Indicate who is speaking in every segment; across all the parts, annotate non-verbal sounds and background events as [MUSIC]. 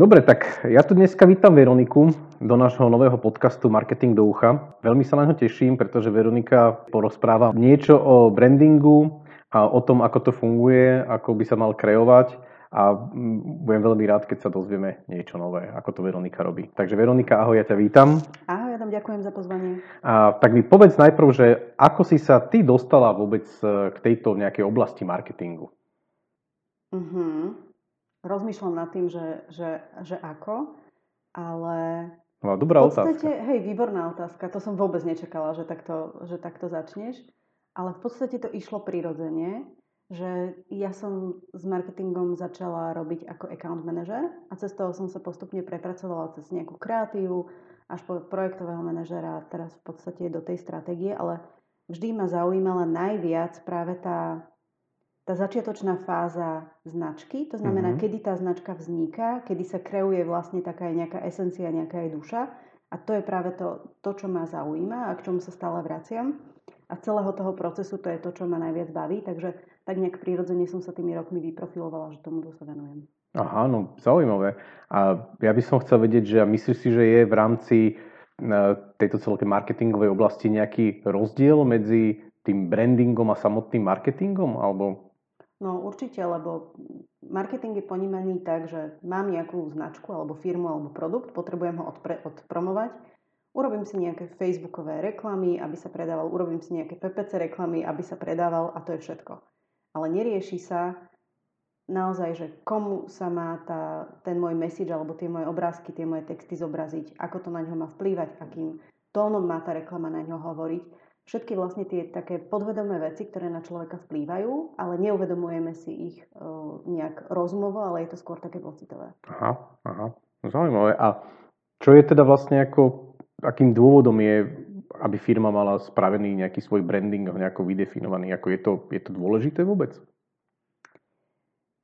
Speaker 1: Dobre, tak ja tu dneska vítam Veroniku do nášho nového podcastu Marketing do ucha. Veľmi sa na ňo teším, pretože Veronika porozpráva niečo o brandingu a o tom, ako to funguje, ako by sa mal kreovať a budem veľmi rád, keď sa dozvieme niečo nové, ako to Veronika robí. Takže Veronika, ahoj, ja ťa vítam.
Speaker 2: Ahoj, ja tam ďakujem za pozvanie.
Speaker 1: A tak mi povedz najprv, že ako si sa ty dostala vôbec e, k tejto nejakej oblasti marketingu?
Speaker 2: Uh-huh rozmýšľam nad tým, že, že, že ako, ale
Speaker 1: no, dobrá
Speaker 2: v podstate,
Speaker 1: otázka.
Speaker 2: hej, výborná otázka, to som vôbec nečakala, že takto, že takto začneš, ale v podstate to išlo prirodzene, že ja som s marketingom začala robiť ako account manažer a cez toho som sa postupne prepracovala cez nejakú kreatívu až po projektového manažera a teraz v podstate do tej stratégie, ale vždy ma zaujímala najviac práve tá tá začiatočná fáza značky, to znamená, mm-hmm. kedy tá značka vzniká, kedy sa kreuje vlastne taká aj nejaká esencia, nejaká aj duša. A to je práve to, to, čo ma zaujíma a k čomu sa stále vraciam. A celého toho procesu to je to, čo ma najviac baví, takže tak nejak prirodzene som sa tými rokmi vyprofilovala, že tomu sa venujem.
Speaker 1: Aha, no zaujímavé. A ja by som chcel vedieť, že myslíš si, že je v rámci e, tejto celej marketingovej oblasti nejaký rozdiel medzi tým brandingom a samotným marketingom? Alebo
Speaker 2: No určite, lebo marketing je ponímaný tak, že mám nejakú značku alebo firmu alebo produkt, potrebujem ho odpre, odpromovať, urobím si nejaké facebookové reklamy, aby sa predával, urobím si nejaké PPC reklamy, aby sa predával a to je všetko. Ale nerieši sa naozaj, že komu sa má tá, ten môj message alebo tie moje obrázky, tie moje texty zobraziť, ako to na ňo má vplývať, akým tónom má tá reklama na ňo hovoriť všetky vlastne tie také podvedomé veci, ktoré na človeka vplývajú, ale neuvedomujeme si ich uh, nejak rozumovo, ale je to skôr také pocitové.
Speaker 1: Aha, aha, zaujímavé. A čo je teda vlastne ako, akým dôvodom je, aby firma mala spravený nejaký svoj branding nejako vydefinovaný? Ako je to, je to dôležité vôbec?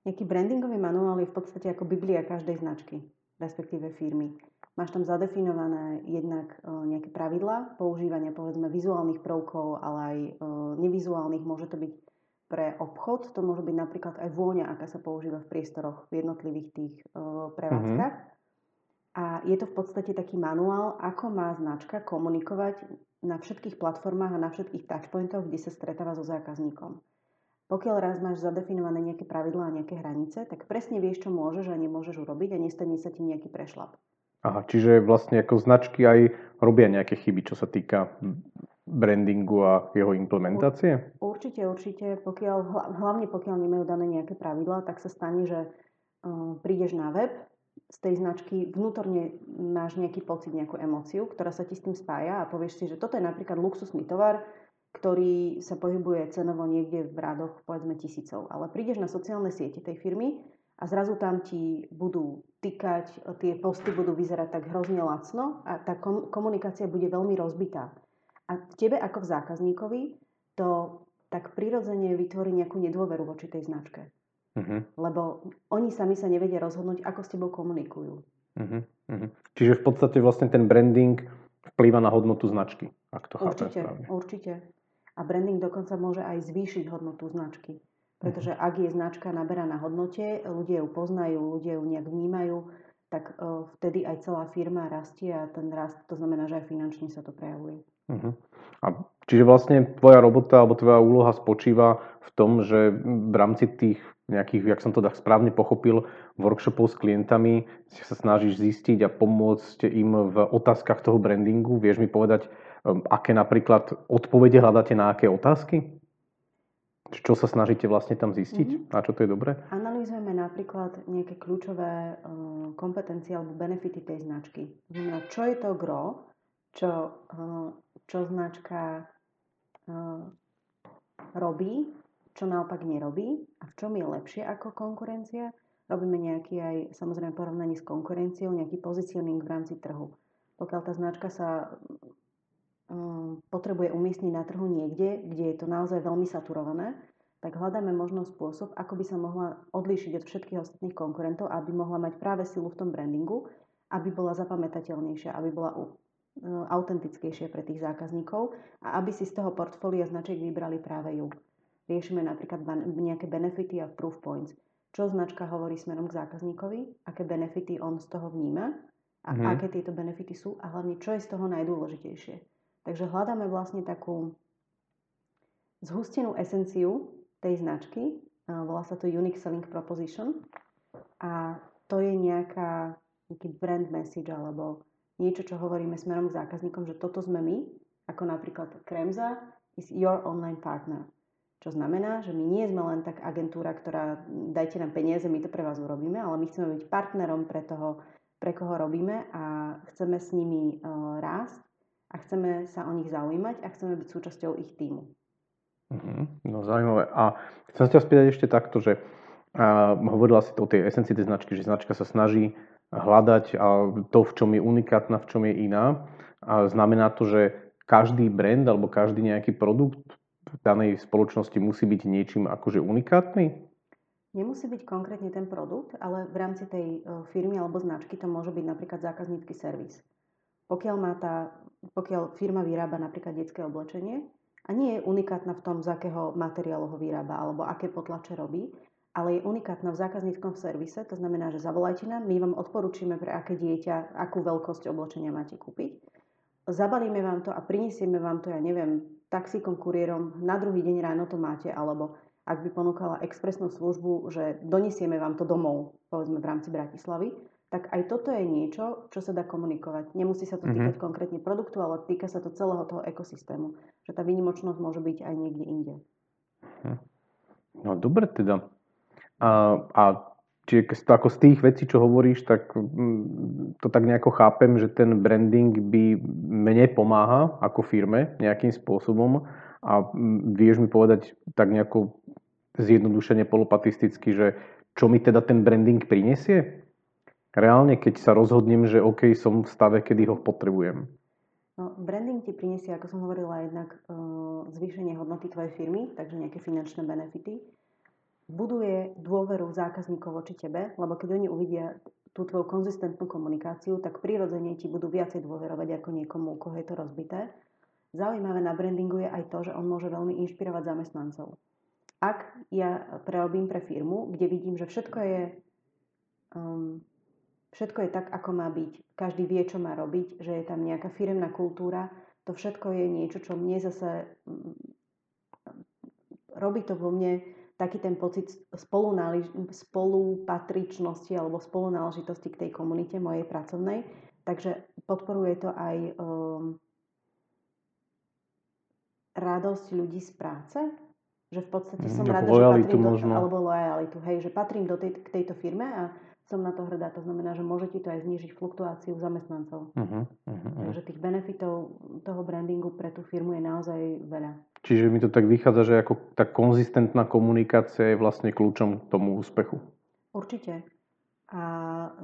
Speaker 2: Nejaký brandingový manuál je v podstate ako biblia každej značky, respektíve firmy. Máš tam zadefinované jednak e, nejaké pravidlá používania povedzme vizuálnych prvkov, ale aj e, nevizuálnych. Môže to byť pre obchod, to môže byť napríklad aj vôňa, aká sa používa v priestoroch v jednotlivých tých e, prevádzkach. Mm-hmm. A je to v podstate taký manuál, ako má značka komunikovať na všetkých platformách a na všetkých touchpointoch, kde sa stretáva so zákazníkom. Pokiaľ raz máš zadefinované nejaké pravidlá a nejaké hranice, tak presne vieš, čo môžeš a nemôžeš urobiť a nestane sa ti nejaký prešlap.
Speaker 1: Aha, čiže vlastne ako značky aj robia nejaké chyby, čo sa týka brandingu a jeho implementácie?
Speaker 2: Určite, určite. Pokiaľ, hlavne pokiaľ nemajú dané nejaké pravidlá, tak sa stane, že uh, prídeš na web z tej značky, vnútorne máš nejaký pocit, nejakú emóciu, ktorá sa ti s tým spája a povieš si, že toto je napríklad luxusný tovar, ktorý sa pohybuje cenovo niekde v rádoch povedzme tisícov. Ale prídeš na sociálne siete tej firmy a zrazu tam ti budú tykať, tie posty budú vyzerať tak hrozne lacno a tá komunikácia bude veľmi rozbitá. A tebe ako v zákazníkovi to tak prirodzene vytvorí nejakú nedôveru voči tej značke. Uh-huh. Lebo oni sami sa nevedia rozhodnúť, ako s tebou komunikujú.
Speaker 1: Uh-huh. Uh-huh. Čiže v podstate vlastne ten branding vplýva na hodnotu značky, ak to
Speaker 2: určite,
Speaker 1: správne.
Speaker 2: Určite. A branding dokonca môže aj zvýšiť hodnotu značky. Pretože ak je značka naberá na hodnote, ľudia ju poznajú, ľudia ju nejak vnímajú, tak uh, vtedy aj celá firma rastie a ten rast, to znamená, že aj finančne sa to prejavuje. Uh-huh.
Speaker 1: A čiže vlastne tvoja robota alebo tvoja úloha spočíva v tom, že v rámci tých nejakých, jak som to tak správne pochopil, workshopov s klientami sa snažíš zistiť a pomôcť im v otázkach toho brandingu. Vieš mi povedať, um, aké napríklad odpovede hľadáte na aké otázky? Čo sa snažíte vlastne tam zistiť? Mm-hmm. Na čo to je dobré?
Speaker 2: Analýzujeme napríklad nejaké kľúčové uh, kompetencie alebo benefity tej značky. Znamená, čo je to gro, čo, uh, čo značka uh, robí, čo naopak nerobí a v čom je lepšie ako konkurencia. Robíme nejaký aj samozrejme porovnanie s konkurenciou, nejaký pozicioning v rámci trhu. Pokiaľ tá značka sa potrebuje umiestniť na trhu niekde, kde je to naozaj veľmi saturované, tak hľadáme možno spôsob, ako by sa mohla odlíšiť od všetkých ostatných konkurentov, aby mohla mať práve silu v tom brandingu, aby bola zapamätateľnejšia, aby bola e, autentickejšia pre tých zákazníkov a aby si z toho portfólia značiek vybrali práve ju. Riešime napríklad nejaké benefity a proof points. čo značka hovorí smerom k zákazníkovi, aké benefity on z toho vníma a mm-hmm. aké tieto benefity sú a hlavne čo je z toho najdôležitejšie. Takže hľadáme vlastne takú zhustenú esenciu tej značky, volá sa to Unique Selling Proposition. A to je nejaká, nejaký brand message alebo niečo, čo hovoríme smerom k zákazníkom, že toto sme my, ako napríklad Kremza is your online partner. Čo znamená, že my nie sme len tak agentúra, ktorá dajte nám peniaze, my to pre vás urobíme, ale my chceme byť partnerom pre toho, pre koho robíme a chceme s nimi uh, rásť a chceme sa o nich zaujímať a chceme byť súčasťou ich týmu.
Speaker 1: Mm-hmm. No zaujímavé. A chcem sa spýtať ešte takto, že uh, hovorila si to o tej esencii tej značky, že značka sa snaží hľadať uh, to, v čom je unikátna, v čom je iná. A znamená to, že každý brand alebo každý nejaký produkt v danej spoločnosti musí byť niečím akože unikátny?
Speaker 2: Nemusí byť konkrétne ten produkt, ale v rámci tej e, firmy alebo značky to môže byť napríklad zákaznícky servis. Pokiaľ, má tá, pokiaľ firma vyrába napríklad detské oblečenie a nie je unikátna v tom, z akého materiálu ho vyrába alebo aké potlače robí, ale je unikátna v zákazníckom servise, to znamená, že zavolajte nám, my vám odporúčime pre aké dieťa, akú veľkosť oblečenia máte kúpiť. Zabalíme vám to a prinesieme vám to, ja neviem, taxíkom, kuriérom, na druhý deň ráno to máte, alebo ak by ponúkala expresnú službu, že donesieme vám to domov, povedzme v rámci Bratislavy, tak aj toto je niečo, čo sa dá komunikovať. Nemusí sa to týkať mm-hmm. konkrétne produktu, ale týka sa to celého toho ekosystému. Že tá výnimočnosť môže byť aj niekde inde.
Speaker 1: Hm. No dobre teda. A, a Čiže ako z tých vecí, čo hovoríš, tak mm, to tak nejako chápem, že ten branding by mne pomáha ako firme nejakým spôsobom a mm, vieš mi povedať tak nejako zjednodušene polopatisticky, že čo mi teda ten branding prinesie? Reálne, keď sa rozhodnem, že OK, som v stave, kedy ho potrebujem.
Speaker 2: No, branding ti prinesie, ako som hovorila, jednak uh, zvýšenie hodnoty tvojej firmy, takže nejaké finančné benefity buduje dôveru zákazníkov voči tebe, lebo keď oni uvidia tú tvoju konzistentnú komunikáciu, tak prirodzene ti budú viacej dôverovať ako niekomu, u koho je to rozbité. Zaujímavé na brandingu je aj to, že on môže veľmi inšpirovať zamestnancov. Ak ja prerobím pre firmu, kde vidím, že všetko je, um, všetko je tak, ako má byť, každý vie, čo má robiť, že je tam nejaká firemná kultúra, to všetko je niečo, čo mne zase um, robí to vo mne taký ten pocit spolupatričnosti alebo spolunáležitosti k tej komunite mojej pracovnej. Takže podporuje to aj um, radosť ľudí z práce, že v podstate som mm, rada, že patrím do, možno. alebo lojalitu, hej, že patrím do tej, k tejto firme a som na to hrdá. To znamená, že môže ti to aj znižiť fluktuáciu zamestnancov. Uh-huh, uh-huh. Takže tých benefitov toho brandingu pre tú firmu je naozaj veľa.
Speaker 1: Čiže mi to tak vychádza, že ako tá konzistentná komunikácia je vlastne kľúčom k tomu úspechu.
Speaker 2: Určite. A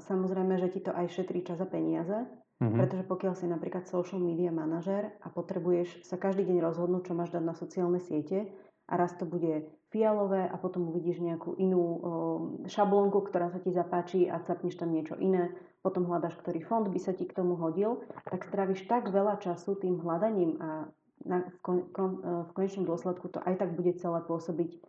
Speaker 2: samozrejme, že ti to aj šetrí čas a peniaze, uh-huh. pretože pokiaľ si napríklad social media manažer a potrebuješ sa každý deň rozhodnúť, čo máš dať na sociálne siete, a raz to bude fialové a potom uvidíš nejakú inú o, šablónku, ktorá sa ti zapáči a capneš tam niečo iné, potom hľadaš, ktorý fond by sa ti k tomu hodil, tak stráviš tak veľa času tým hľadaním a na, v, kon, kon, e, v konečnom dôsledku to aj tak bude celé pôsobiť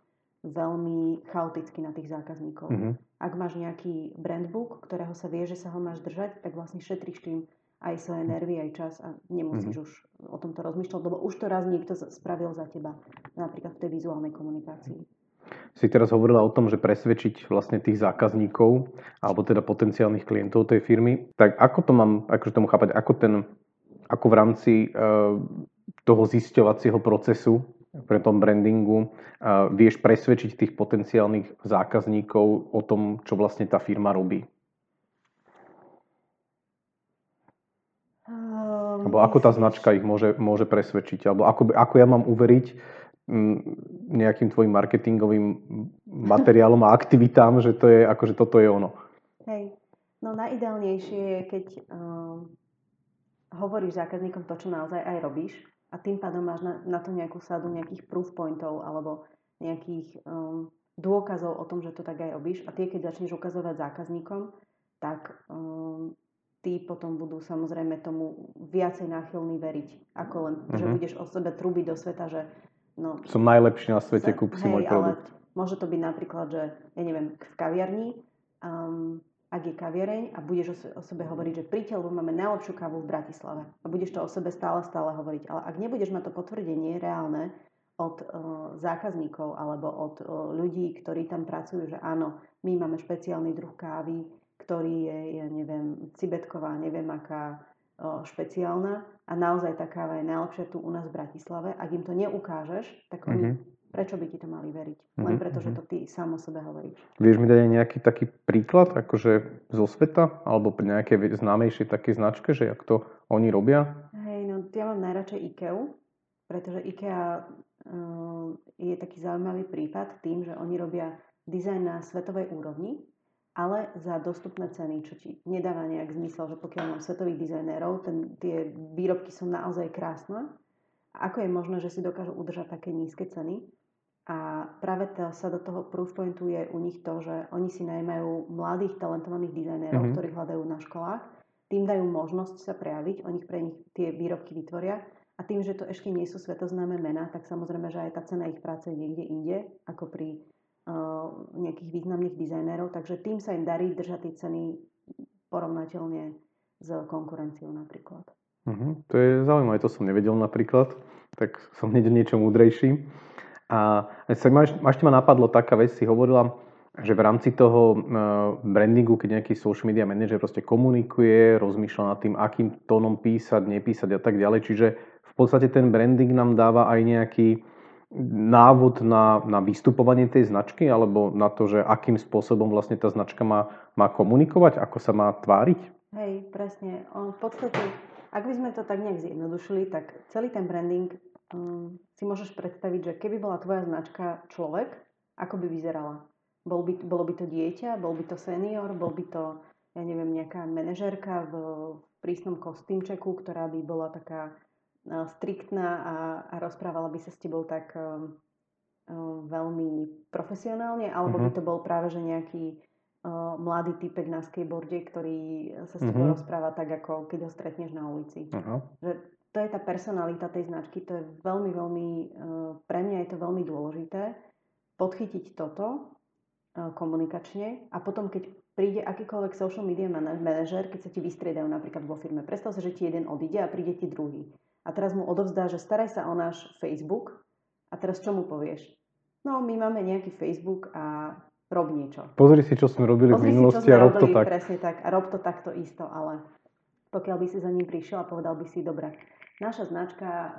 Speaker 2: veľmi chaoticky na tých zákazníkov. Mm-hmm. Ak máš nejaký brandbook, ktorého sa vie, že sa ho máš držať, tak vlastne šetríš tým aj svoje nervy, aj čas a nemusíš mm-hmm. už o tomto rozmýšľať, lebo už to raz niekto spravil za teba, napríklad v tej vizuálnej komunikácii.
Speaker 1: Si teraz hovorila o tom, že presvedčiť vlastne tých zákazníkov, alebo teda potenciálnych klientov tej firmy, tak ako to mám akože tomu chápať, ako ten, ako v rámci uh, toho zisťovacieho procesu pre tom brandingu uh, vieš presvedčiť tých potenciálnych zákazníkov o tom, čo vlastne tá firma robí? Alebo ako tá značka ich môže, môže presvedčiť? Alebo ako, ako ja mám uveriť mm, nejakým tvojim marketingovým materiálom a aktivitám, že to je, akože toto je ono?
Speaker 2: Hej. No najideálnejšie je, keď um, hovoríš zákazníkom to, čo naozaj aj robíš a tým pádom máš na, na to nejakú sadu nejakých proof pointov alebo nejakých um, dôkazov o tom, že to tak aj robíš a tie, keď začneš ukazovať zákazníkom, tak um, tí potom budú samozrejme tomu viacej náchylní veriť, ako len, mm-hmm. že mhm. budeš o sebe trubiť do sveta, že no...
Speaker 1: Som najlepší na svete, kúp si hej, môj produkt.
Speaker 2: Môže to byť napríklad, že ja neviem, v kaviarni, um, ak je kaviareň a budeš o sebe hovoriť, že príďte, lebo máme najlepšiu kávu v Bratislave. A budeš to o sebe stále, stále hovoriť. Ale ak nebudeš mať to potvrdenie reálne od uh, zákazníkov alebo od uh, ľudí, ktorí tam pracujú, že áno, my máme špeciálny druh kávy, ktorý je, ja neviem, cibetková, neviem aká uh, špeciálna a naozaj tá káva je najlepšia tu u nás v Bratislave. Ak im to neukážeš, tak oni mm-hmm Prečo by ti to mali veriť? Len mm-hmm. preto, že mhm. to ty sám o sebe hovoríš.
Speaker 1: Vieš mi dať aj nejaký taký príklad, akože zo sveta, alebo pri nejakej známejšej také značke, že jak to oni robia?
Speaker 2: Hej, no ja mám najradšej IKEA, pretože IKEA uh, je taký zaujímavý prípad tým, že oni robia dizajn na svetovej úrovni, ale za dostupné ceny, čo ti nedáva nejak zmysel, že pokiaľ mám svetových dizajnérov, ten, tie výrobky sú naozaj krásne. Ako je možné, že si dokážu udržať také nízke ceny? A práve to, sa do toho proofpointu je u nich to, že oni si najmajú mladých talentovaných dizajnérov, mm-hmm. ktorí hľadajú na školách, tým dajú možnosť sa prejaviť, oni pre nich tie výrobky vytvoria a tým, že to ešte nie sú svetoznáme mená, tak samozrejme, že aj tá cena ich práce je niekde inde, ako pri nejakých významných dizajnérov, takže tým sa im darí držať tie ceny porovnateľne s konkurenciou napríklad.
Speaker 1: Uh-huh. To je zaujímavé, to som nevedel napríklad, tak som hneď niečo múdrejší. A ma, ešte ma napadlo taká vec, si hovorila, že v rámci toho e, brandingu, keď nejaký social media manager proste komunikuje, rozmýšľa nad tým, akým tónom písať, nepísať a tak ďalej. Čiže v podstate ten branding nám dáva aj nejaký návod na, na vystupovanie tej značky alebo na to, že akým spôsobom vlastne tá značka má, má komunikovať, ako sa má tváriť?
Speaker 2: Hej, presne. V podstate, ak by sme to tak nejak zjednodušili, tak celý ten branding um, si môžeš predstaviť, že keby bola tvoja značka človek, ako by vyzerala? Bol by, bolo by to dieťa, bol by to senior, bol by to, ja neviem, nejaká manažérka v, prísnom kostýmčeku, ktorá by bola taká striktná a, a rozprávala by sa s tebou tak uh, uh, veľmi profesionálne, alebo uh-huh. by mhm. to bol práve že nejaký uh, mladý typek na skateboarde, ktorý sa s tebou uh-huh. rozpráva tak, ako keď ho stretneš na ulici. Uh-huh. Že to je tá personalita tej značky, to je veľmi, veľmi, eh, pre mňa je to veľmi dôležité, podchytiť toto eh, komunikačne a potom, keď príde akýkoľvek social media manažer, keď sa ti vystriedajú napríklad vo firme, predstav sa, že ti jeden odíde a príde ti druhý. A teraz mu odovzdá, že staraj sa o náš Facebook a teraz čo mu povieš? No, my máme nejaký Facebook a rob niečo.
Speaker 1: Pozri si, čo sme robili Pozri v minulosti si, a rob to tak.
Speaker 2: Presne tak. A rob to takto isto, ale pokiaľ by si za ním prišiel a povedal by si, dobre, Naša značka eh,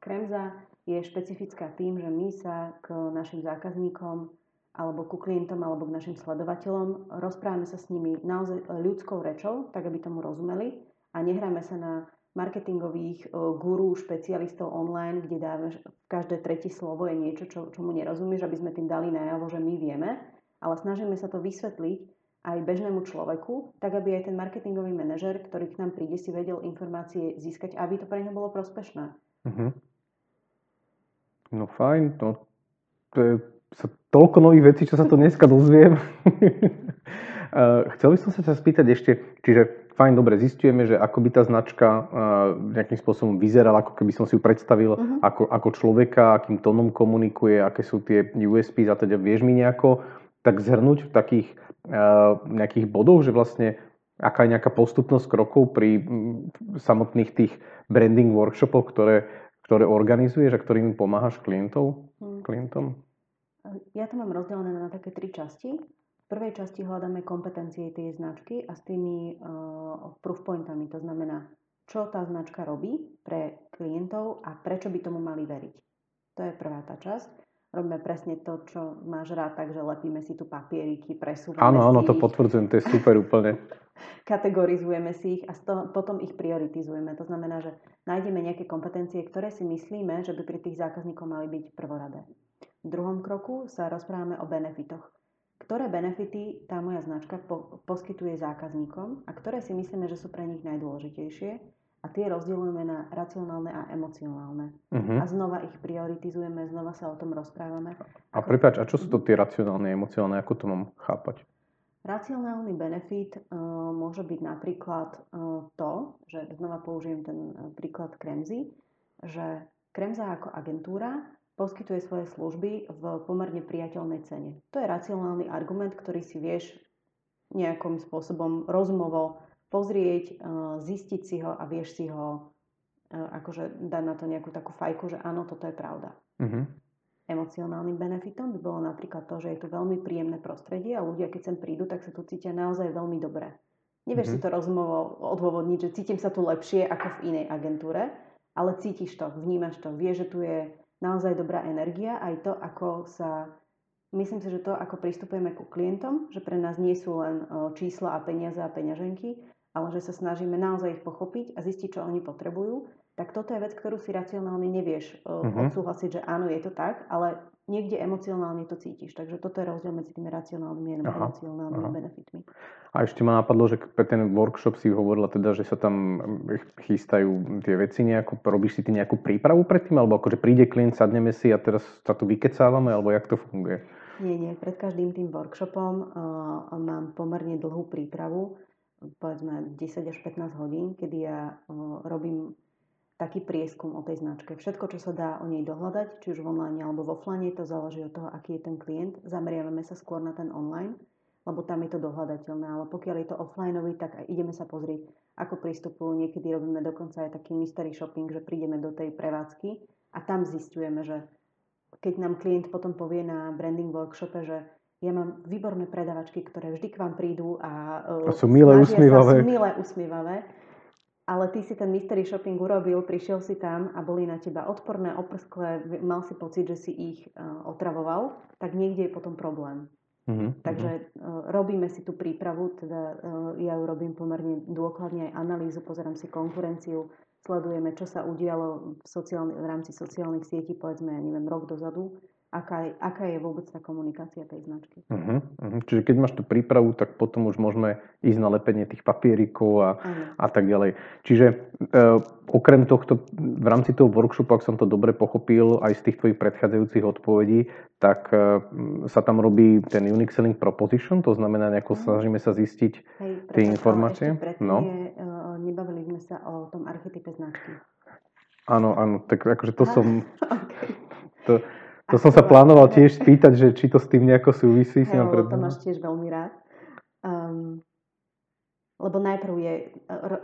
Speaker 2: Kremza je špecifická tým, že my sa k našim zákazníkom alebo ku klientom alebo k našim sledovateľom rozprávame sa s nimi naozaj ľudskou rečou, tak aby tomu rozumeli a nehráme sa na marketingových eh, gurú, špecialistov online, kde dáme každé tretie slovo je niečo, čo, čomu nerozumieš, aby sme tým dali najavo, že my vieme, ale snažíme sa to vysvetliť aj bežnému človeku, tak aby aj ten marketingový manažer, ktorý k nám príde, si vedel informácie získať, aby to pre neho bolo prospešné. Uh-huh.
Speaker 1: No fajn, no, to je sa toľko nových vecí, čo sa tu dneska dozviem. [LAUGHS] Chcel by som sa spýtať ešte, čiže fajn, dobre, zistujeme, že ako by tá značka nejakým spôsobom vyzerala, ako keby som si ju predstavil uh-huh. ako, ako človeka, akým tónom komunikuje, aké sú tie USP a teda vieš mi nejako tak zhrnúť v takých nejakých bodov, že vlastne aká je nejaká postupnosť krokov pri samotných tých branding workshopoch, ktoré, ktoré organizuješ a ktorými pomáhaš klientov, hmm. klientom?
Speaker 2: Ja to mám rozdelené na také tri časti. V prvej časti hľadáme kompetencie tej značky a s tými uh, proof pointami, to znamená, čo tá značka robí pre klientov a prečo by tomu mali veriť. To je prvá tá časť robíme presne to, čo máš rád, takže lepíme si tu papieriky, presúvame
Speaker 1: Áno, áno, to potvrdzujem, to je super úplne. [LAUGHS]
Speaker 2: Kategorizujeme si ich a toho, potom ich prioritizujeme. To znamená, že nájdeme nejaké kompetencie, ktoré si myslíme, že by pri tých zákazníkoch mali byť prvoradé. V druhom kroku sa rozprávame o benefitoch. Ktoré benefity tá moja značka po- poskytuje zákazníkom a ktoré si myslíme, že sú pre nich najdôležitejšie a tie rozdielujeme na racionálne a emocionálne. Uh-huh. A znova ich prioritizujeme, znova sa o tom rozprávame.
Speaker 1: A prepáč, a čo sú to tie racionálne a emocionálne? Ako to mám chápať?
Speaker 2: Racionálny benefit uh, môže byť napríklad uh, to, že znova použijem ten uh, príklad Kremzy, že Kremza ako agentúra poskytuje svoje služby v pomerne priateľnej cene. To je racionálny argument, ktorý si vieš nejakým spôsobom rozumovo pozrieť, zistiť si ho a vieš si ho akože dať na to nejakú takú fajku, že áno, toto je pravda. Uh-huh. Emocionálnym benefitom by bolo napríklad to, že je tu veľmi príjemné prostredie a ľudia, keď sem prídu, tak sa tu cítia naozaj veľmi dobre. Nevieš uh-huh. si to rozumovo odôvodniť, že cítim sa tu lepšie ako v inej agentúre, ale cítiš to, vnímaš to, vieš, že tu je naozaj dobrá energia, aj to, ako sa Myslím si, že to, ako pristupujeme ku klientom, že pre nás nie sú len čísla a peniaze a peňaženky, ale že sa snažíme naozaj ich pochopiť a zistiť, čo oni potrebujú, tak toto je vec, ktorú si racionálne nevieš uh-huh. odsúhlasiť, že áno, je to tak, ale niekde emocionálne to cítiš. Takže toto je rozdiel medzi tými racionálnymi a emocionálnymi benefitmi.
Speaker 1: A ešte ma napadlo, že pre ten workshop si hovorila teda, že sa tam chystajú tie veci nejako, robíš si ty nejakú prípravu predtým, alebo akože príde klient, sadneme si a teraz sa tu vykecávame, alebo jak to funguje?
Speaker 2: Nie, nie. Pred každým tým workshopom uh, mám pomerne dlhú prípravu, povedzme 10 až 15 hodín, kedy ja robím taký prieskum o tej značke. Všetko, čo sa dá o nej dohľadať, či už v online alebo v offline, to záleží od toho, aký je ten klient. Zameriavame sa skôr na ten online, lebo tam je to dohľadateľné. Ale pokiaľ je to offlineový, tak ideme sa pozrieť, ako prístupujú. Niekedy robíme dokonca aj taký mystery shopping, že prídeme do tej prevádzky a tam zistujeme, že keď nám klient potom povie na branding workshope, že ja mám výborné predavačky, ktoré vždy k vám prídu a,
Speaker 1: a sú milé usmievavé.
Speaker 2: Sa, sú milé usmievavé. Ale ty si ten mystery shopping urobil, prišiel si tam a boli na teba odporné, oprsklé, mal si pocit, že si ich uh, otravoval, tak niekde je potom problém. Uh-huh, Takže uh, robíme si tú prípravu, teda uh, ja ju robím pomerne dôkladne aj analýzu, pozerám si konkurenciu, sledujeme, čo sa udialo v, sociálny, v rámci sociálnych sietí, povedzme, ja neviem, rok dozadu, aká je, aká je vôbec tá komunikácia tej značky.
Speaker 1: Uh-huh, uh-huh. Čiže keď máš tú prípravu, tak potom už môžeme ísť na lepenie tých papierikov a, uh-huh. a tak ďalej. Čiže e, okrem tohto, v rámci toho workshopu, ak som to dobre pochopil, aj z tých tvojich predchádzajúcich odpovedí, tak e, sa tam robí ten Unique Selling Proposition, to znamená, nejako uh-huh. snažíme sa zistiť Hej, tie informácie.
Speaker 2: No. je, uh, nebavili sme sa o tom archetype značky.
Speaker 1: Áno, áno, tak akože to [LAUGHS] som... okay. To, to som sa plánoval tiež spýtať, že či to s tým nejako súvisí.
Speaker 2: Hey, lebo to máš tiež veľmi rád. Um, lebo najprv je,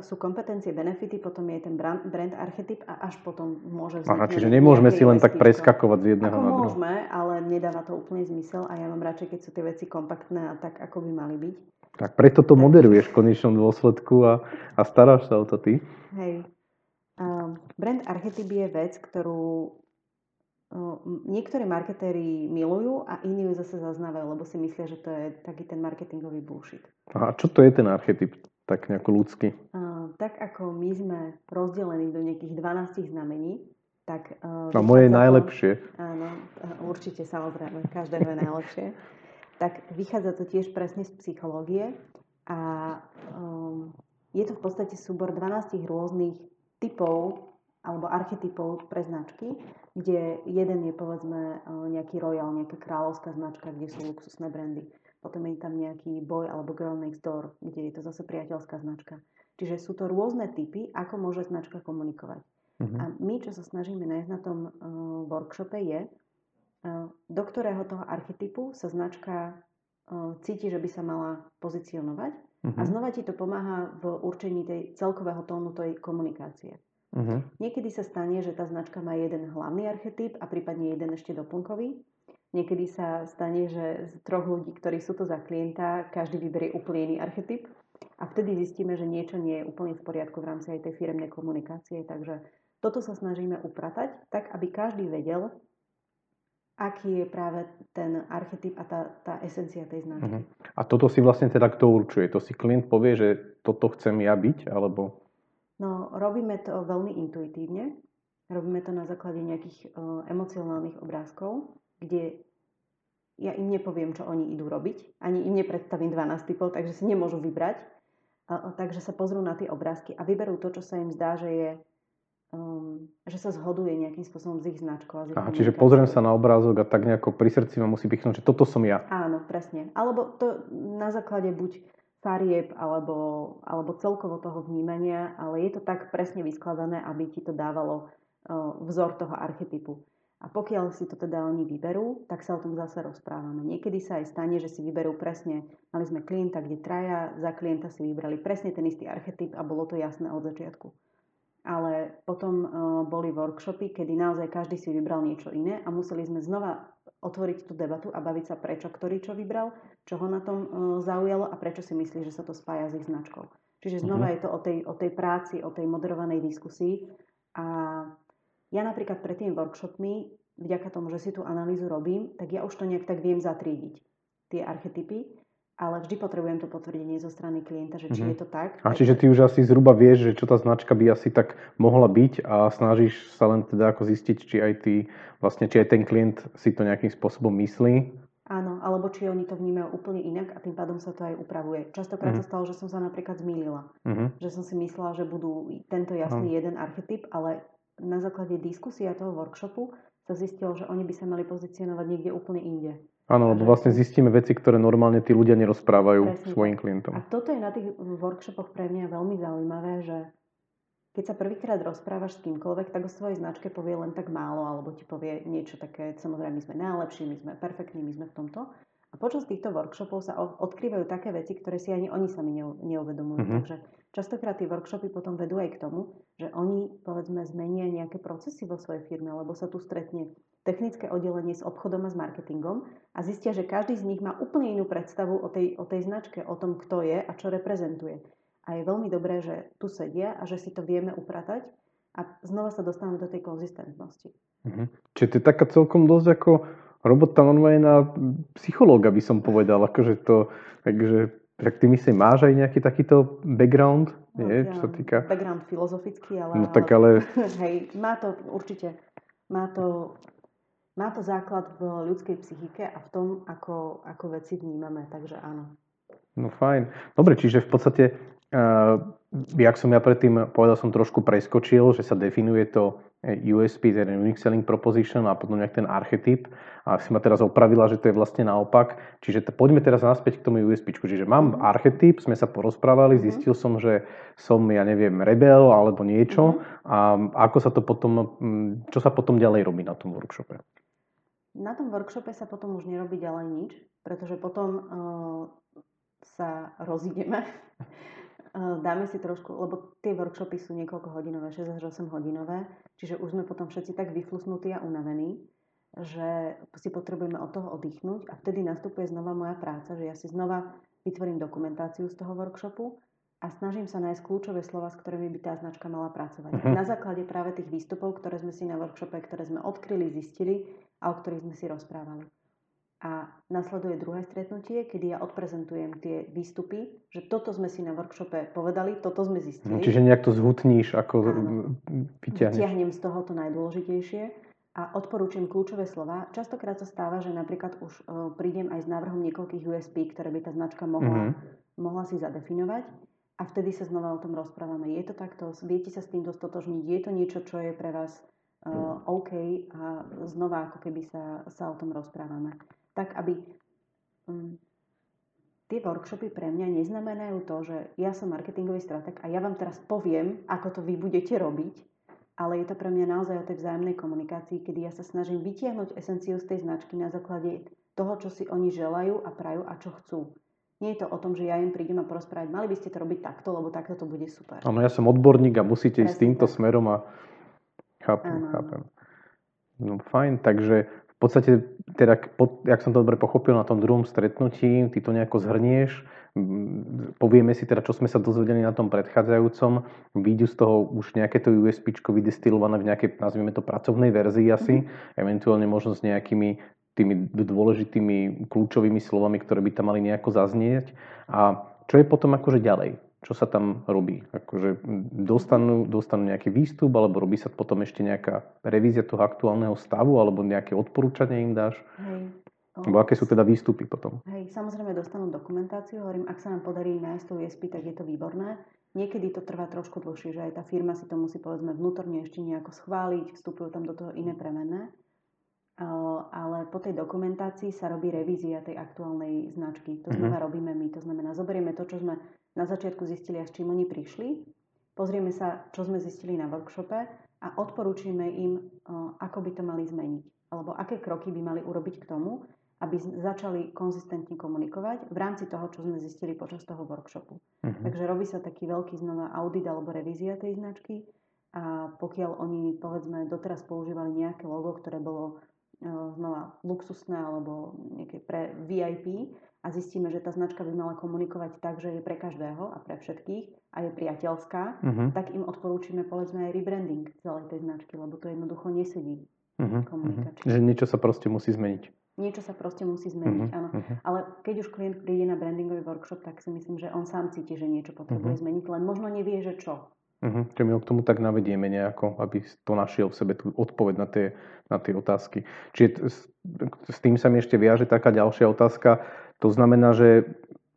Speaker 2: sú kompetencie, benefity, potom je ten brand, brand archetyp a až potom môže
Speaker 1: vzniknúť. Aha, čiže nemôžeme si len tak preskakovať z jedného
Speaker 2: ako
Speaker 1: na druhé.
Speaker 2: môžeme, ale nedáva to úplný zmysel a ja mám radšej, keď sú tie veci kompaktné a tak, ako by mali byť.
Speaker 1: Tak preto to moderuješ v konečnom dôsledku a, a staráš sa o to ty.
Speaker 2: Hej. Um, brand archetyp je vec, ktorú niektorí marketéri milujú a iní ju zase zaznávajú, lebo si myslia, že to je taký ten marketingový bullshit.
Speaker 1: A čo to je ten archetyp? Tak nejako ľudský.
Speaker 2: Uh, tak ako my sme rozdelení do nejakých 12 znamení, tak...
Speaker 1: Uh, a moje je najlepšie.
Speaker 2: Áno, určite, samozrejme, každého je najlepšie. tak vychádza to tiež presne z psychológie a um, je to v podstate súbor 12 rôznych typov alebo archetypov pre značky, kde jeden je povedzme e, nejaký royal, nejaká kráľovská značka, kde sú luxusné brandy. Potom je tam nejaký boy alebo girl next door, kde je to zase priateľská značka. Čiže sú to rôzne typy, ako môže značka komunikovať. Uh-huh. A my, čo sa snažíme nájsť na tom uh, workshope, je, uh, do ktorého toho archetypu sa značka uh, cíti, že by sa mala pozicionovať. Uh-huh. A znova ti to pomáha v určení tej celkového tónu tej komunikácie. Uh-huh. Niekedy sa stane, že tá značka má jeden hlavný archetyp a prípadne jeden ešte doplnkový. Niekedy sa stane, že z troch ľudí, ktorí sú to za klienta, každý vyberie úplne iný archetyp a vtedy zistíme, že niečo nie je úplne v poriadku v rámci aj tej firemnej komunikácie. Takže toto sa snažíme upratať, tak aby každý vedel, aký je práve ten archetyp a tá, tá esencia tej značky. Uh-huh.
Speaker 1: A toto si vlastne teda kto určuje? To si klient povie, že toto chcem ja byť, alebo...
Speaker 2: No, robíme to veľmi intuitívne. Robíme to na základe nejakých uh, emocionálnych obrázkov, kde ja im nepoviem, čo oni idú robiť. Ani im nepredstavím 12 typov, takže si nemôžu vybrať. Uh, takže sa pozrú na tie obrázky a vyberú to, čo sa im zdá, že je um, že sa zhoduje nejakým spôsobom s ich značkou. A
Speaker 1: ich Aha, čiže pozriem sa na obrázok a tak nejako pri srdci ma musí pichnúť, že toto som ja.
Speaker 2: Áno, presne. Alebo to na základe buď farieb alebo, alebo celkovo toho vnímania, ale je to tak presne vyskladané, aby ti to dávalo vzor toho archetypu. A pokiaľ si to teda oni vyberú, tak sa o tom zase rozprávame. Niekedy sa aj stane, že si vyberú presne, mali sme klienta, kde traja, za klienta si vybrali presne ten istý archetyp a bolo to jasné od začiatku. Ale potom uh, boli workshopy, kedy naozaj každý si vybral niečo iné a museli sme znova otvoriť tú debatu a baviť sa, prečo ktorý čo vybral, čo ho na tom uh, zaujalo a prečo si myslí, že sa to spája s ich značkou. Čiže znova mm-hmm. je to o tej, o tej práci, o tej moderovanej diskusii a ja napríklad pred tými workshopmi, vďaka tomu, že si tú analýzu robím, tak ja už to nejak tak viem zatriediť, tie archetypy, ale vždy potrebujem to potvrdenie zo strany klienta, že či mm-hmm. je to tak.
Speaker 1: A čiže ty už asi zhruba vieš, že čo tá značka by asi tak mohla byť a snažíš sa len teda ako zistiť, či aj ty, vlastne či aj ten klient si to nejakým spôsobom myslí.
Speaker 2: Áno, alebo či oni to vnímajú úplne inak a tým pádom sa to aj upravuje. Častokrát mm-hmm. sa stalo, že som sa napríklad zmýlila. Mm-hmm. Že som si myslela, že budú tento jasný mm-hmm. jeden archetyp, ale na základe diskusia toho workshopu sa zistilo, že oni by sa mali pozicionovať niekde úplne inde.
Speaker 1: Áno, lebo vlastne zistíme veci, ktoré normálne tí ľudia nerozprávajú Presne svojim klientom.
Speaker 2: A toto je na tých workshopoch pre mňa veľmi zaujímavé, že keď sa prvýkrát rozprávaš s kýmkoľvek, tak o svojej značke povie len tak málo, alebo ti povie niečo také, samozrejme my sme najlepší, my sme perfektní, my sme v tomto. A počas týchto workshopov sa odkrývajú také veci, ktoré si ani oni sami neuvedomujú. Mm-hmm. Takže častokrát tie workshopy potom vedú aj k tomu, že oni, povedzme, zmenia nejaké procesy vo svojej firme, lebo sa tu stretne technické oddelenie s obchodom a s marketingom a zistia, že každý z nich má úplne inú predstavu o tej, o tej značke, o tom, kto je a čo reprezentuje. A je veľmi dobré, že tu sedia a že si to vieme upratať a znova sa dostávame do tej konzistentnosti.
Speaker 1: Mm-hmm. Čiže to je taká celkom dosť ako robota normálne na psychológa by som povedal, akože to, takže tak ty myslím, máš aj nejaký takýto background, no, nie,
Speaker 2: ja, čo sa týka... Background filozofický, ale...
Speaker 1: No tak ale... [LAUGHS]
Speaker 2: Hej, má to určite, má to, má to základ v ľudskej psychike a v tom, ako, ako veci vnímame, takže áno.
Speaker 1: No fajn. Dobre, čiže v podstate Uh, jak som ja predtým povedal, som trošku preskočil, že sa definuje to USP, ten Unique Selling Proposition a potom nejak ten archetyp. A si ma teraz opravila, že to je vlastne naopak. Čiže t- poďme teraz naspäť k tomu USP. Čiže mám mm-hmm. archetyp, sme sa porozprávali, mm-hmm. zistil som, že som, ja neviem, rebel alebo niečo. Mm-hmm. A ako sa to potom, čo sa potom ďalej robí na tom workshope?
Speaker 2: Na tom workshope sa potom už nerobí ďalej nič, pretože potom uh, sa rozídeme. [LAUGHS] Dáme si trošku, lebo tie workshopy sú niekoľko hodinové, 6 až 8 hodinové, čiže už sme potom všetci tak vyflusnutí a unavení, že si potrebujeme od toho oddychnúť a vtedy nastupuje znova moja práca, že ja si znova vytvorím dokumentáciu z toho workshopu a snažím sa nájsť kľúčové slova, s ktorými by tá značka mala pracovať. Uh-huh. Na základe práve tých výstupov, ktoré sme si na workshope, ktoré sme odkryli, zistili a o ktorých sme si rozprávali. A nasleduje druhé stretnutie, kedy ja odprezentujem tie výstupy, že toto sme si na workshope povedali, toto sme zistili.
Speaker 1: No, čiže nejak to zhutníš, ako Áno. vyťahneš.
Speaker 2: Vyťahnem z toho to najdôležitejšie a odporúčam kľúčové slova. Častokrát sa stáva, že napríklad už uh, prídem aj s návrhom niekoľkých USP, ktoré by tá značka mohla, mm-hmm. mohla si zadefinovať a vtedy sa znova o tom rozprávame. Je to takto? Viete sa s týmto stotožniť? Je to niečo, čo je pre vás uh, OK? A znova ako keby sa, sa o tom rozprávame tak aby um, tie workshopy pre mňa neznamenajú to, že ja som marketingový strateg a ja vám teraz poviem, ako to vy budete robiť, ale je to pre mňa naozaj o tej vzájomnej komunikácii, kedy ja sa snažím vytiahnuť esenciu z tej značky na základe toho, čo si oni želajú a prajú a čo chcú. Nie je to o tom, že ja im prídem a porozprávať, mali by ste to robiť takto, lebo takto to bude super.
Speaker 1: Áno, ja som odborník a musíte Presne ísť týmto tak. smerom a chápem, ano. chápem. No fajn, takže v podstate, teda, jak som to dobre pochopil na tom druhom stretnutí, ty to nejako zhrnieš, povieme si teda, čo sme sa dozvedeli na tom predchádzajúcom, výjdu z toho už nejaké to USP vydestilované v nejakej, nazvime to, pracovnej verzii asi, mm-hmm. eventuálne možno s nejakými tými dôležitými kľúčovými slovami, ktoré by tam mali nejako zaznieť. A čo je potom akože ďalej? čo sa tam robí? Akože dostanú, dostanú nejaký výstup, alebo robí sa potom ešte nejaká revízia toho aktuálneho stavu, alebo nejaké odporúčanie im dáš? Hej. Lebo aké sú teda výstupy potom?
Speaker 2: Hej, samozrejme dostanú dokumentáciu, hovorím, ak sa nám podarí nájsť tú ESP, tak je to výborné. Niekedy to trvá trošku dlhšie, že aj tá firma si to musí povedzme vnútorne ešte nejako schváliť, vstupujú tam do toho iné premenné. Ale po tej dokumentácii sa robí revízia tej aktuálnej značky. To znamená, mm-hmm. robíme my. To znamená, zoberieme to, čo sme na začiatku zistili a s čím oni prišli. pozrieme sa, čo sme zistili na workshope a odporúčime im, ako by to mali zmeniť. Alebo aké kroky by mali urobiť k tomu, aby začali konzistentne komunikovať v rámci toho, čo sme zistili počas toho workshopu. Uh-huh. Takže robí sa taký veľký znova audit alebo revízia tej značky a pokiaľ oni, povedzme, doteraz používali nejaké logo, ktoré bolo znova luxusné alebo nejaké pre VIP, a zistíme, že tá značka by mala komunikovať tak, že je pre každého a pre všetkých a je priateľská, uh-huh. tak im odporúčime povedzme aj rebranding celej tej značky, lebo to jednoducho nesedí uh-huh. komunikačne.
Speaker 1: Uh-huh. Že niečo sa proste musí zmeniť.
Speaker 2: Niečo sa proste musí zmeniť, uh-huh. áno. Uh-huh. Ale keď už klient príde na brandingový workshop, tak si myslím, že on sám cíti, že niečo potrebuje uh-huh. zmeniť, len možno nevie, že čo.
Speaker 1: Uh-huh. Čiže my ho k tomu tak navedieme nejako, aby to našiel v sebe tú odpoveď na tie, na tie otázky. Čiže t- s, s tým sa mi ešte viaže taká ďalšia otázka to znamená, že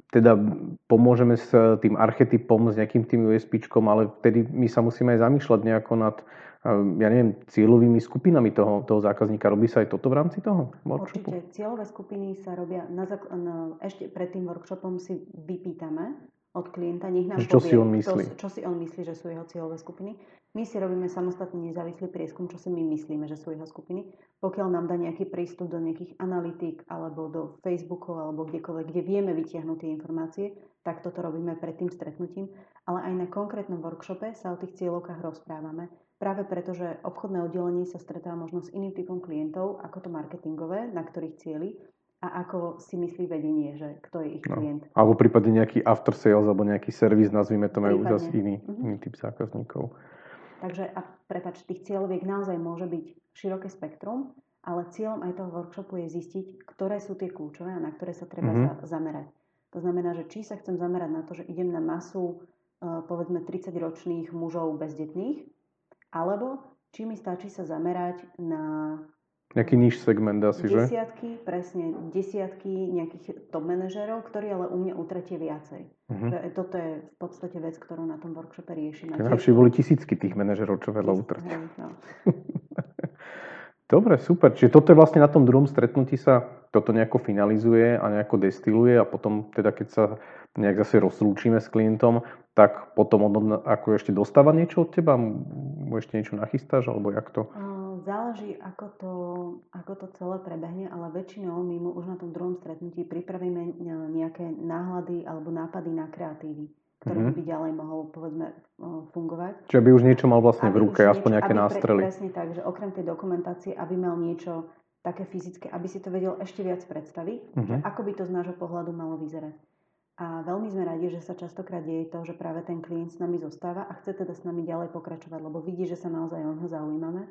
Speaker 1: teda pomôžeme s tým archetypom, s nejakým tým USPčkom, ale vtedy my sa musíme aj zamýšľať nejako nad, ja neviem, cieľovými skupinami toho, toho zákazníka. Robí sa aj toto v rámci toho workshopu?
Speaker 2: Určite. Cieľové skupiny sa robia, na, na, ešte pred tým workshopom si vypýtame, od klienta, nech nám
Speaker 1: čo povie, si on myslí.
Speaker 2: Kto, čo si on myslí, že sú jeho cieľové skupiny. My si robíme samostatný nezávislý prieskum, čo si my myslíme, že sú jeho skupiny. Pokiaľ nám dá nejaký prístup do nejakých analytík alebo do Facebookov alebo kdekoľvek, kde vieme vytiahnuť tie informácie, tak toto robíme pred tým stretnutím. Ale aj na konkrétnom workshope sa o tých cieľovkách rozprávame. Práve preto, že obchodné oddelenie sa stretáva možno s iným typom klientov ako to marketingové, na ktorých cieli a ako si myslí vedenie, že kto je ich no. klient.
Speaker 1: Alebo prípadne nejaký after sales alebo nejaký servis, nazvime to, majú zase iný, uh-huh. iný typ zákazníkov.
Speaker 2: Takže, a prepač, tých cieľoviek naozaj môže byť široké spektrum, ale cieľom aj toho workshopu je zistiť, ktoré sú tie kľúčové a na ktoré sa treba uh-huh. zamerať. To znamená, že či sa chcem zamerať na to, že idem na masu uh, povedzme 30-ročných mužov bezdetných, alebo či mi stačí sa zamerať na
Speaker 1: Nejaký níž segment asi,
Speaker 2: že? Desiatky, presne, desiatky nejakých top manažerov, ktorí ale u mňa utratie viacej. Uh-huh. Toto je v podstate vec, ktorú na tom workshope riešime.
Speaker 1: Najlepšie boli tisícky tých manažerov, čo veľa utratia. No. [LAUGHS] Dobre, super. Čiže toto je vlastne na tom druhom stretnutí sa toto nejako finalizuje a nejako destiluje a potom teda keď sa nejak zase rozlúčime s klientom, tak potom on ako ešte dostáva niečo od teba? Mu ešte niečo nachystáš alebo jak to?
Speaker 2: Záleží, ako to, ako to celé prebehne, ale väčšinou my mu už na tom druhom stretnutí pripravíme nejaké náhľady alebo nápady na kreatívy, ktoré mm-hmm. by ďalej mohol, povedzme, fungovať.
Speaker 1: Čiže by už niečo mal vlastne aby v ruke, aspoň nejaké nástrely.
Speaker 2: Pre, presne tak, že okrem tej dokumentácie, aby mal niečo také fyzické, aby si to vedel ešte viac predstaviť, mm-hmm. že ako by to z nášho pohľadu malo vyzerať. A veľmi sme radi, že sa častokrát deje to, že práve ten klient s nami zostáva a chce teda s nami ďalej pokračovať, lebo vidí, že sa naozaj o neho zaujímame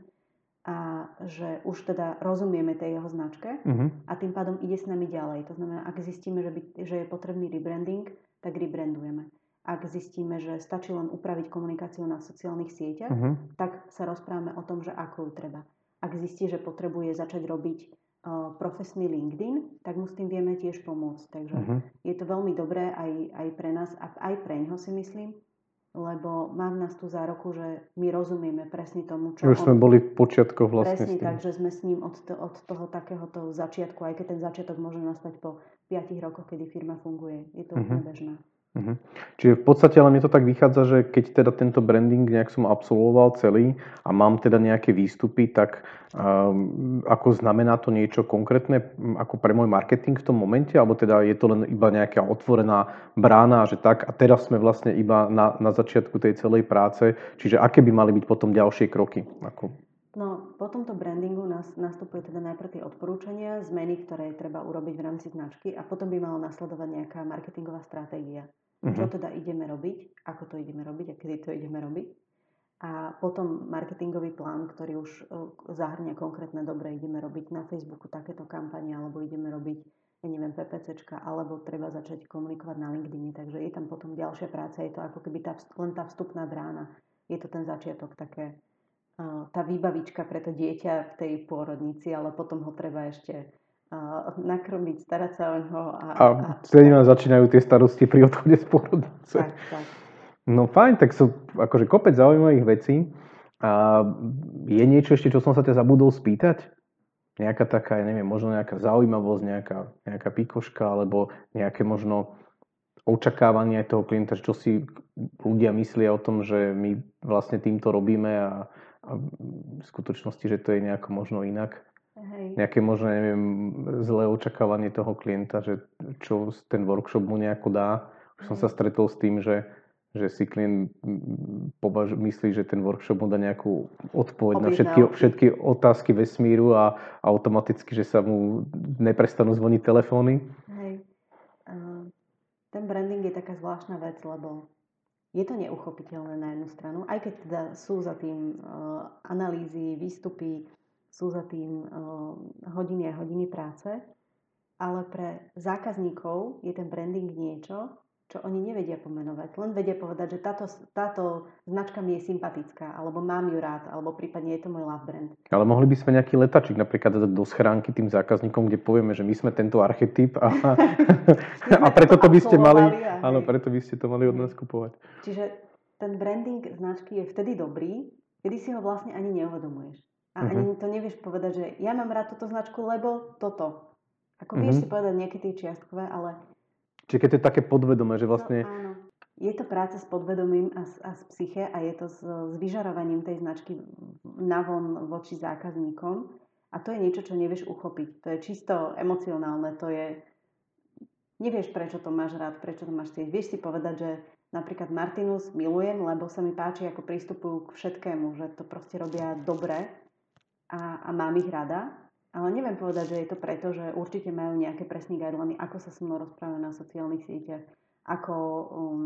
Speaker 2: a že už teda rozumieme tej jeho značke uh-huh. a tým pádom ide s nami ďalej. To znamená, ak zistíme, že, by, že je potrebný rebranding, tak rebrandujeme. Ak zistíme, že stačí len upraviť komunikáciu na sociálnych sieťach, uh-huh. tak sa rozprávame o tom, že ako ju treba. Ak zistí, že potrebuje začať robiť uh, profesný LinkedIn, tak mu s tým vieme tiež pomôcť. Takže uh-huh. je to veľmi dobré aj, aj pre nás a aj pre ňoho si myslím, lebo má v nás tú zároku, že my rozumieme presne tomu, čo
Speaker 1: Už sme boli v počiatkoch vlastne
Speaker 2: Presne tak, že sme s ním od, to, od toho takéhoto začiatku, aj keď ten začiatok môže nastať po 5 rokoch, kedy firma funguje. Je to uh-huh. úplne bežné.
Speaker 1: Uh-huh. Čiže v podstate ale mne to tak vychádza, že keď teda tento branding nejak som absolvoval celý a mám teda nejaké výstupy, tak um, ako znamená to niečo konkrétne ako pre môj marketing v tom momente, alebo teda je to len iba nejaká otvorená brána, že tak a teraz sme vlastne iba na, na začiatku tej celej práce, čiže aké by mali byť potom ďalšie kroky? Ako...
Speaker 2: No, po tomto brandingu nás, nastupuje teda najprv tie odporúčania, zmeny, ktoré treba urobiť v rámci značky a potom by mala nasledovať nejaká marketingová stratégia uh-huh. čo teda ideme robiť, ako to ideme robiť a kedy to ideme robiť. A potom marketingový plán, ktorý už zahrňa konkrétne, dobre, ideme robiť na Facebooku takéto kampane, alebo ideme robiť, ja neviem, PPCčka, alebo treba začať komunikovať na LinkedIn. Takže je tam potom ďalšia práca, je to ako keby tá, len tá vstupná brána. Je to ten začiatok, také tá výbavička pre to dieťa v tej pôrodnici, ale potom ho treba ešte nakrmiť, starať sa o ňo. A,
Speaker 1: a, a vtedy začínajú tie starosti pri odchode z pôrodnice. Tak, tak. No fajn, tak sú akože kopec zaujímavých vecí. A je niečo ešte, čo som sa ťa zabudol spýtať? Nejaká taká, ja neviem, možno nejaká zaujímavosť, nejaká, nejaká pikoška, alebo nejaké možno očakávanie toho klienta, čo si ľudia myslia o tom, že my vlastne týmto robíme a, a v skutočnosti, že to je nejako možno inak. Hej. Nejaké možno, neviem, zlé očakávanie toho klienta, že čo ten workshop mu nejako dá. Už som sa stretol s tým, že že si klient považ- myslí, že ten workshop mu dá nejakú odpoveď na všetky, všetky otázky vesmíru a, a automaticky, že sa mu neprestanú zvoniť telefóny.
Speaker 2: Hej. Uh, ten branding je taká zvláštna vec, lebo je to neuchopiteľné na jednu stranu, aj keď teda sú za tým uh, analýzy, výstupy, sú za tým uh, hodiny a hodiny práce, ale pre zákazníkov je ten branding niečo, čo oni nevedia pomenovať. Len vedia povedať, že táto, táto značka mi je sympatická, alebo mám ju rád, alebo prípadne je to môj love brand.
Speaker 1: Ale mohli by sme nejaký letačik napríklad dať do schránky tým zákazníkom, kde povieme, že my sme tento archetyp a, [LAUGHS] a preto to by ste mali, áno, preto by ste to mali od nás kupovať.
Speaker 2: Čiže ten branding značky je vtedy dobrý, kedy si ho vlastne ani neuvedomuješ. A uh-huh. ani to nevieš povedať, že ja mám rád túto značku, lebo toto. Ako vieš uh-huh. si povedať tie čiastkové, ale
Speaker 1: Čiže keď to je také podvedomé, že vlastne...
Speaker 2: No, áno. Je to práca s podvedomím a, a s psyche a je to s, s vyžarovaním tej značky navon voči zákazníkom. A to je niečo, čo nevieš uchopiť. To je čisto emocionálne. To je... Nevieš, prečo to máš rád, prečo to máš chcieť. Vieš si povedať, že napríklad Martinus milujem, lebo sa mi páči, ako pristupujú k všetkému, že to proste robia dobre a, a mám ich rada. Ale neviem povedať, že je to preto, že určite majú nejaké presné guideliny, ako sa so mnou rozprávajú na sociálnych sieťach, ako um,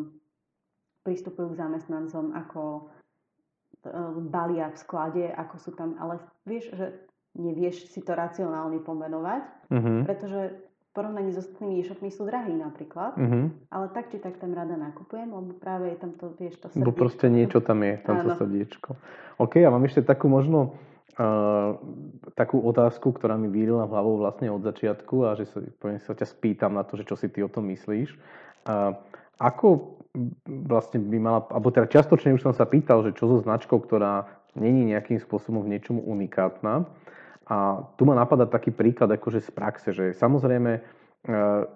Speaker 2: pristupujú k zamestnancom, ako um, balia v sklade, ako sú tam, ale vieš, že nevieš si to racionálne pomenovať, uh-huh. pretože v porovnaní s ostatnými e-shopmi sú drahí napríklad, uh-huh. ale tak či tak tam rada nakupujem, lebo práve je tam to, vieš, to
Speaker 1: srdiečko. Bo proste niečo tam je, tam to srdiečko. OK, a mám ešte takú možno takú otázku, ktorá mi vírila hlavou vlastne od začiatku a že sa, poviem, sa ťa spýtam na to, že čo si ty o tom myslíš. Uh, ako vlastne by mala, alebo teda častočne už som sa pýtal, že čo so značkou, ktorá není nejakým spôsobom v niečomu unikátna. A tu ma napadá taký príklad akože z praxe, že samozrejme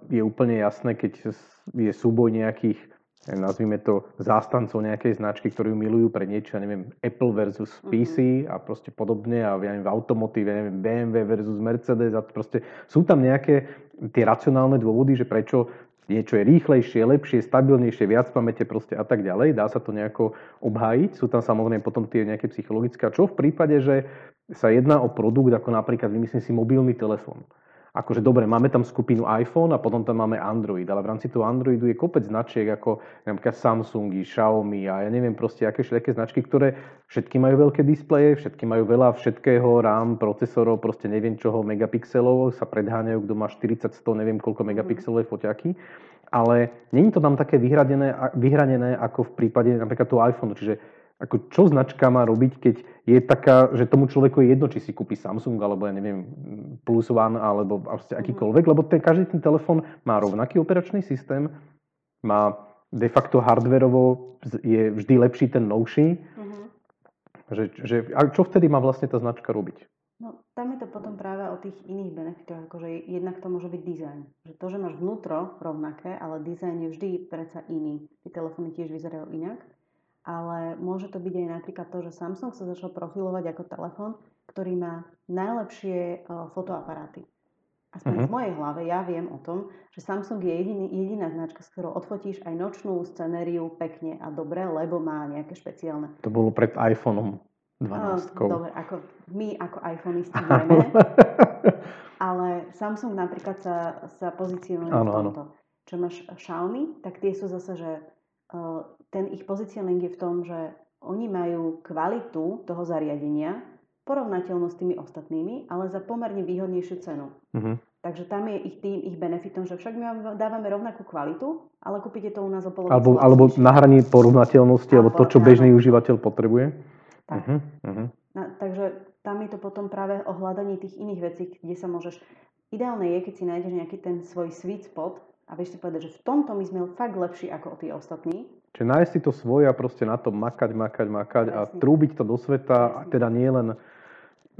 Speaker 1: je úplne jasné, keď je súboj nejakých nazvime to, zástancov nejakej značky, ktorú milujú pre niečo, ja neviem, Apple versus PC uh-huh. a proste podobne a ja neviem, v automotíve, ja neviem, BMW versus Mercedes a proste sú tam nejaké tie racionálne dôvody, že prečo niečo je rýchlejšie, lepšie, stabilnejšie, viac pamäte proste a tak ďalej. Dá sa to nejako obhájiť. Sú tam samozrejme potom tie nejaké psychologické. A čo v prípade, že sa jedná o produkt ako napríklad, vymyslím si, mobilný telefón akože dobre, máme tam skupinu iPhone a potom tam máme Android, ale v rámci toho Androidu je kopec značiek ako napríklad Samsungy, Xiaomi a ja neviem proste aké všetké značky, ktoré všetky majú veľké displeje, všetky majú veľa všetkého, RAM, procesorov, proste neviem čoho, megapixelov, sa predháňajú, kto má 40, 100, neviem koľko megapixelové foťaky, ale není to tam také vyhranené, vyhranené ako v prípade napríklad toho iPhone, čiže ako čo značka má robiť, keď je taká, že tomu človeku je jedno, či si kúpi Samsung, alebo ja neviem, Plus One, alebo vlastne akýkoľvek, lebo ten, každý ten telefón má rovnaký operačný systém, má de facto hardverovo je vždy lepší ten novší. Uh-huh. Že, že, a čo vtedy má vlastne tá značka robiť?
Speaker 2: No, tam je to potom práve o tých iných benefitoch, akože jednak to môže byť dizajn. Že to, že máš vnútro rovnaké, ale dizajn je vždy predsa iný. Tie telefóny tiež vyzerajú inak ale môže to byť aj napríklad to, že Samsung sa začal profilovať ako telefón, ktorý má najlepšie uh, fotoaparáty. Aspoň uh-huh. v mojej hlave ja viem o tom, že Samsung je jediný, jediná značka, s ktorou odfotíš aj nočnú scenériu pekne a dobre, lebo má nejaké špeciálne.
Speaker 1: To bolo pred iPhoneom 12. Uh,
Speaker 2: dobre, ako my ako iPhoneisti vieme. ale Samsung napríklad sa, sa pozicionuje v tomto. Ano. Čo máš Xiaomi, tak tie sú zase, že ten ich pozicioning je v tom, že oni majú kvalitu toho zariadenia, porovnateľnú s tými ostatnými, ale za pomerne výhodnejšiu cenu. Uh-huh. Takže tam je ich tým, ich benefitom, že však my vám dávame rovnakú kvalitu, ale kúpite to u nás o polovicu.
Speaker 1: Alebo, alebo na hraní porovnateľnosti, alebo to, čo bežný užívateľ potrebuje.
Speaker 2: Tak. Uh-huh. Uh-huh. Na, takže tam je to potom práve o hľadaní tých iných vecí, kde sa môžeš... Ideálne je, keď si nájdeš nejaký ten svoj sweet spot, a vieš si povedať, že v tomto my sme fakt lepší ako tí ostatní.
Speaker 1: Čiže nájsť si to svoje a proste na to makať, makať, makať Presne. a trúbiť to do sveta, a teda nie len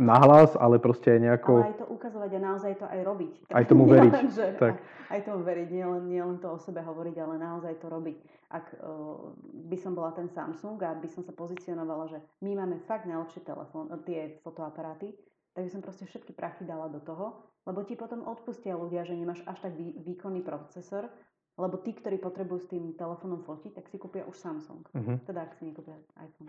Speaker 1: nahlas, ale proste aj nejako...
Speaker 2: Ale aj to ukazovať a naozaj to aj robiť.
Speaker 1: Aj tomu [LAUGHS] veriť.
Speaker 2: Len, že,
Speaker 1: tak.
Speaker 2: Aj tomu veriť, nielen nie len to o sebe hovoriť, ale naozaj to robiť. Ak uh, by som bola ten Samsung a by som sa pozicionovala, že my máme fakt najlepšie telefón, tie fotoaparáty, tak by som proste všetky prachy dala do toho, lebo ti potom odpustia ľudia, že nemáš až tak vý, výkonný procesor, lebo tí, ktorí potrebujú s tým telefónom fotiť, tak si kúpia už Samsung. Uh-huh. Teda ak si nekúpia iPhone.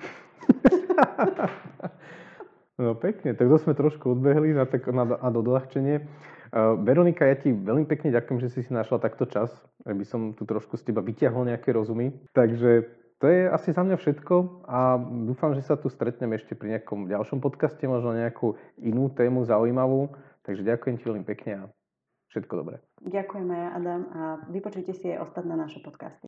Speaker 2: [LAUGHS]
Speaker 1: no pekne, tak to sme trošku odbehli na, tak, na, na dodľahčenie. Uh, Veronika, ja ti veľmi pekne ďakujem, že si si našla takto čas, aby som tu trošku z teba vyťahol nejaké rozumy. Takže to je asi za mňa všetko a dúfam, že sa tu stretneme ešte pri nejakom ďalšom podcaste, možno nejakú inú tému zaujímavú. Takže ďakujem ti veľmi pekne a všetko dobré.
Speaker 2: Ďakujeme, Adam, a vypočujte si aj ostatné naše podcasty.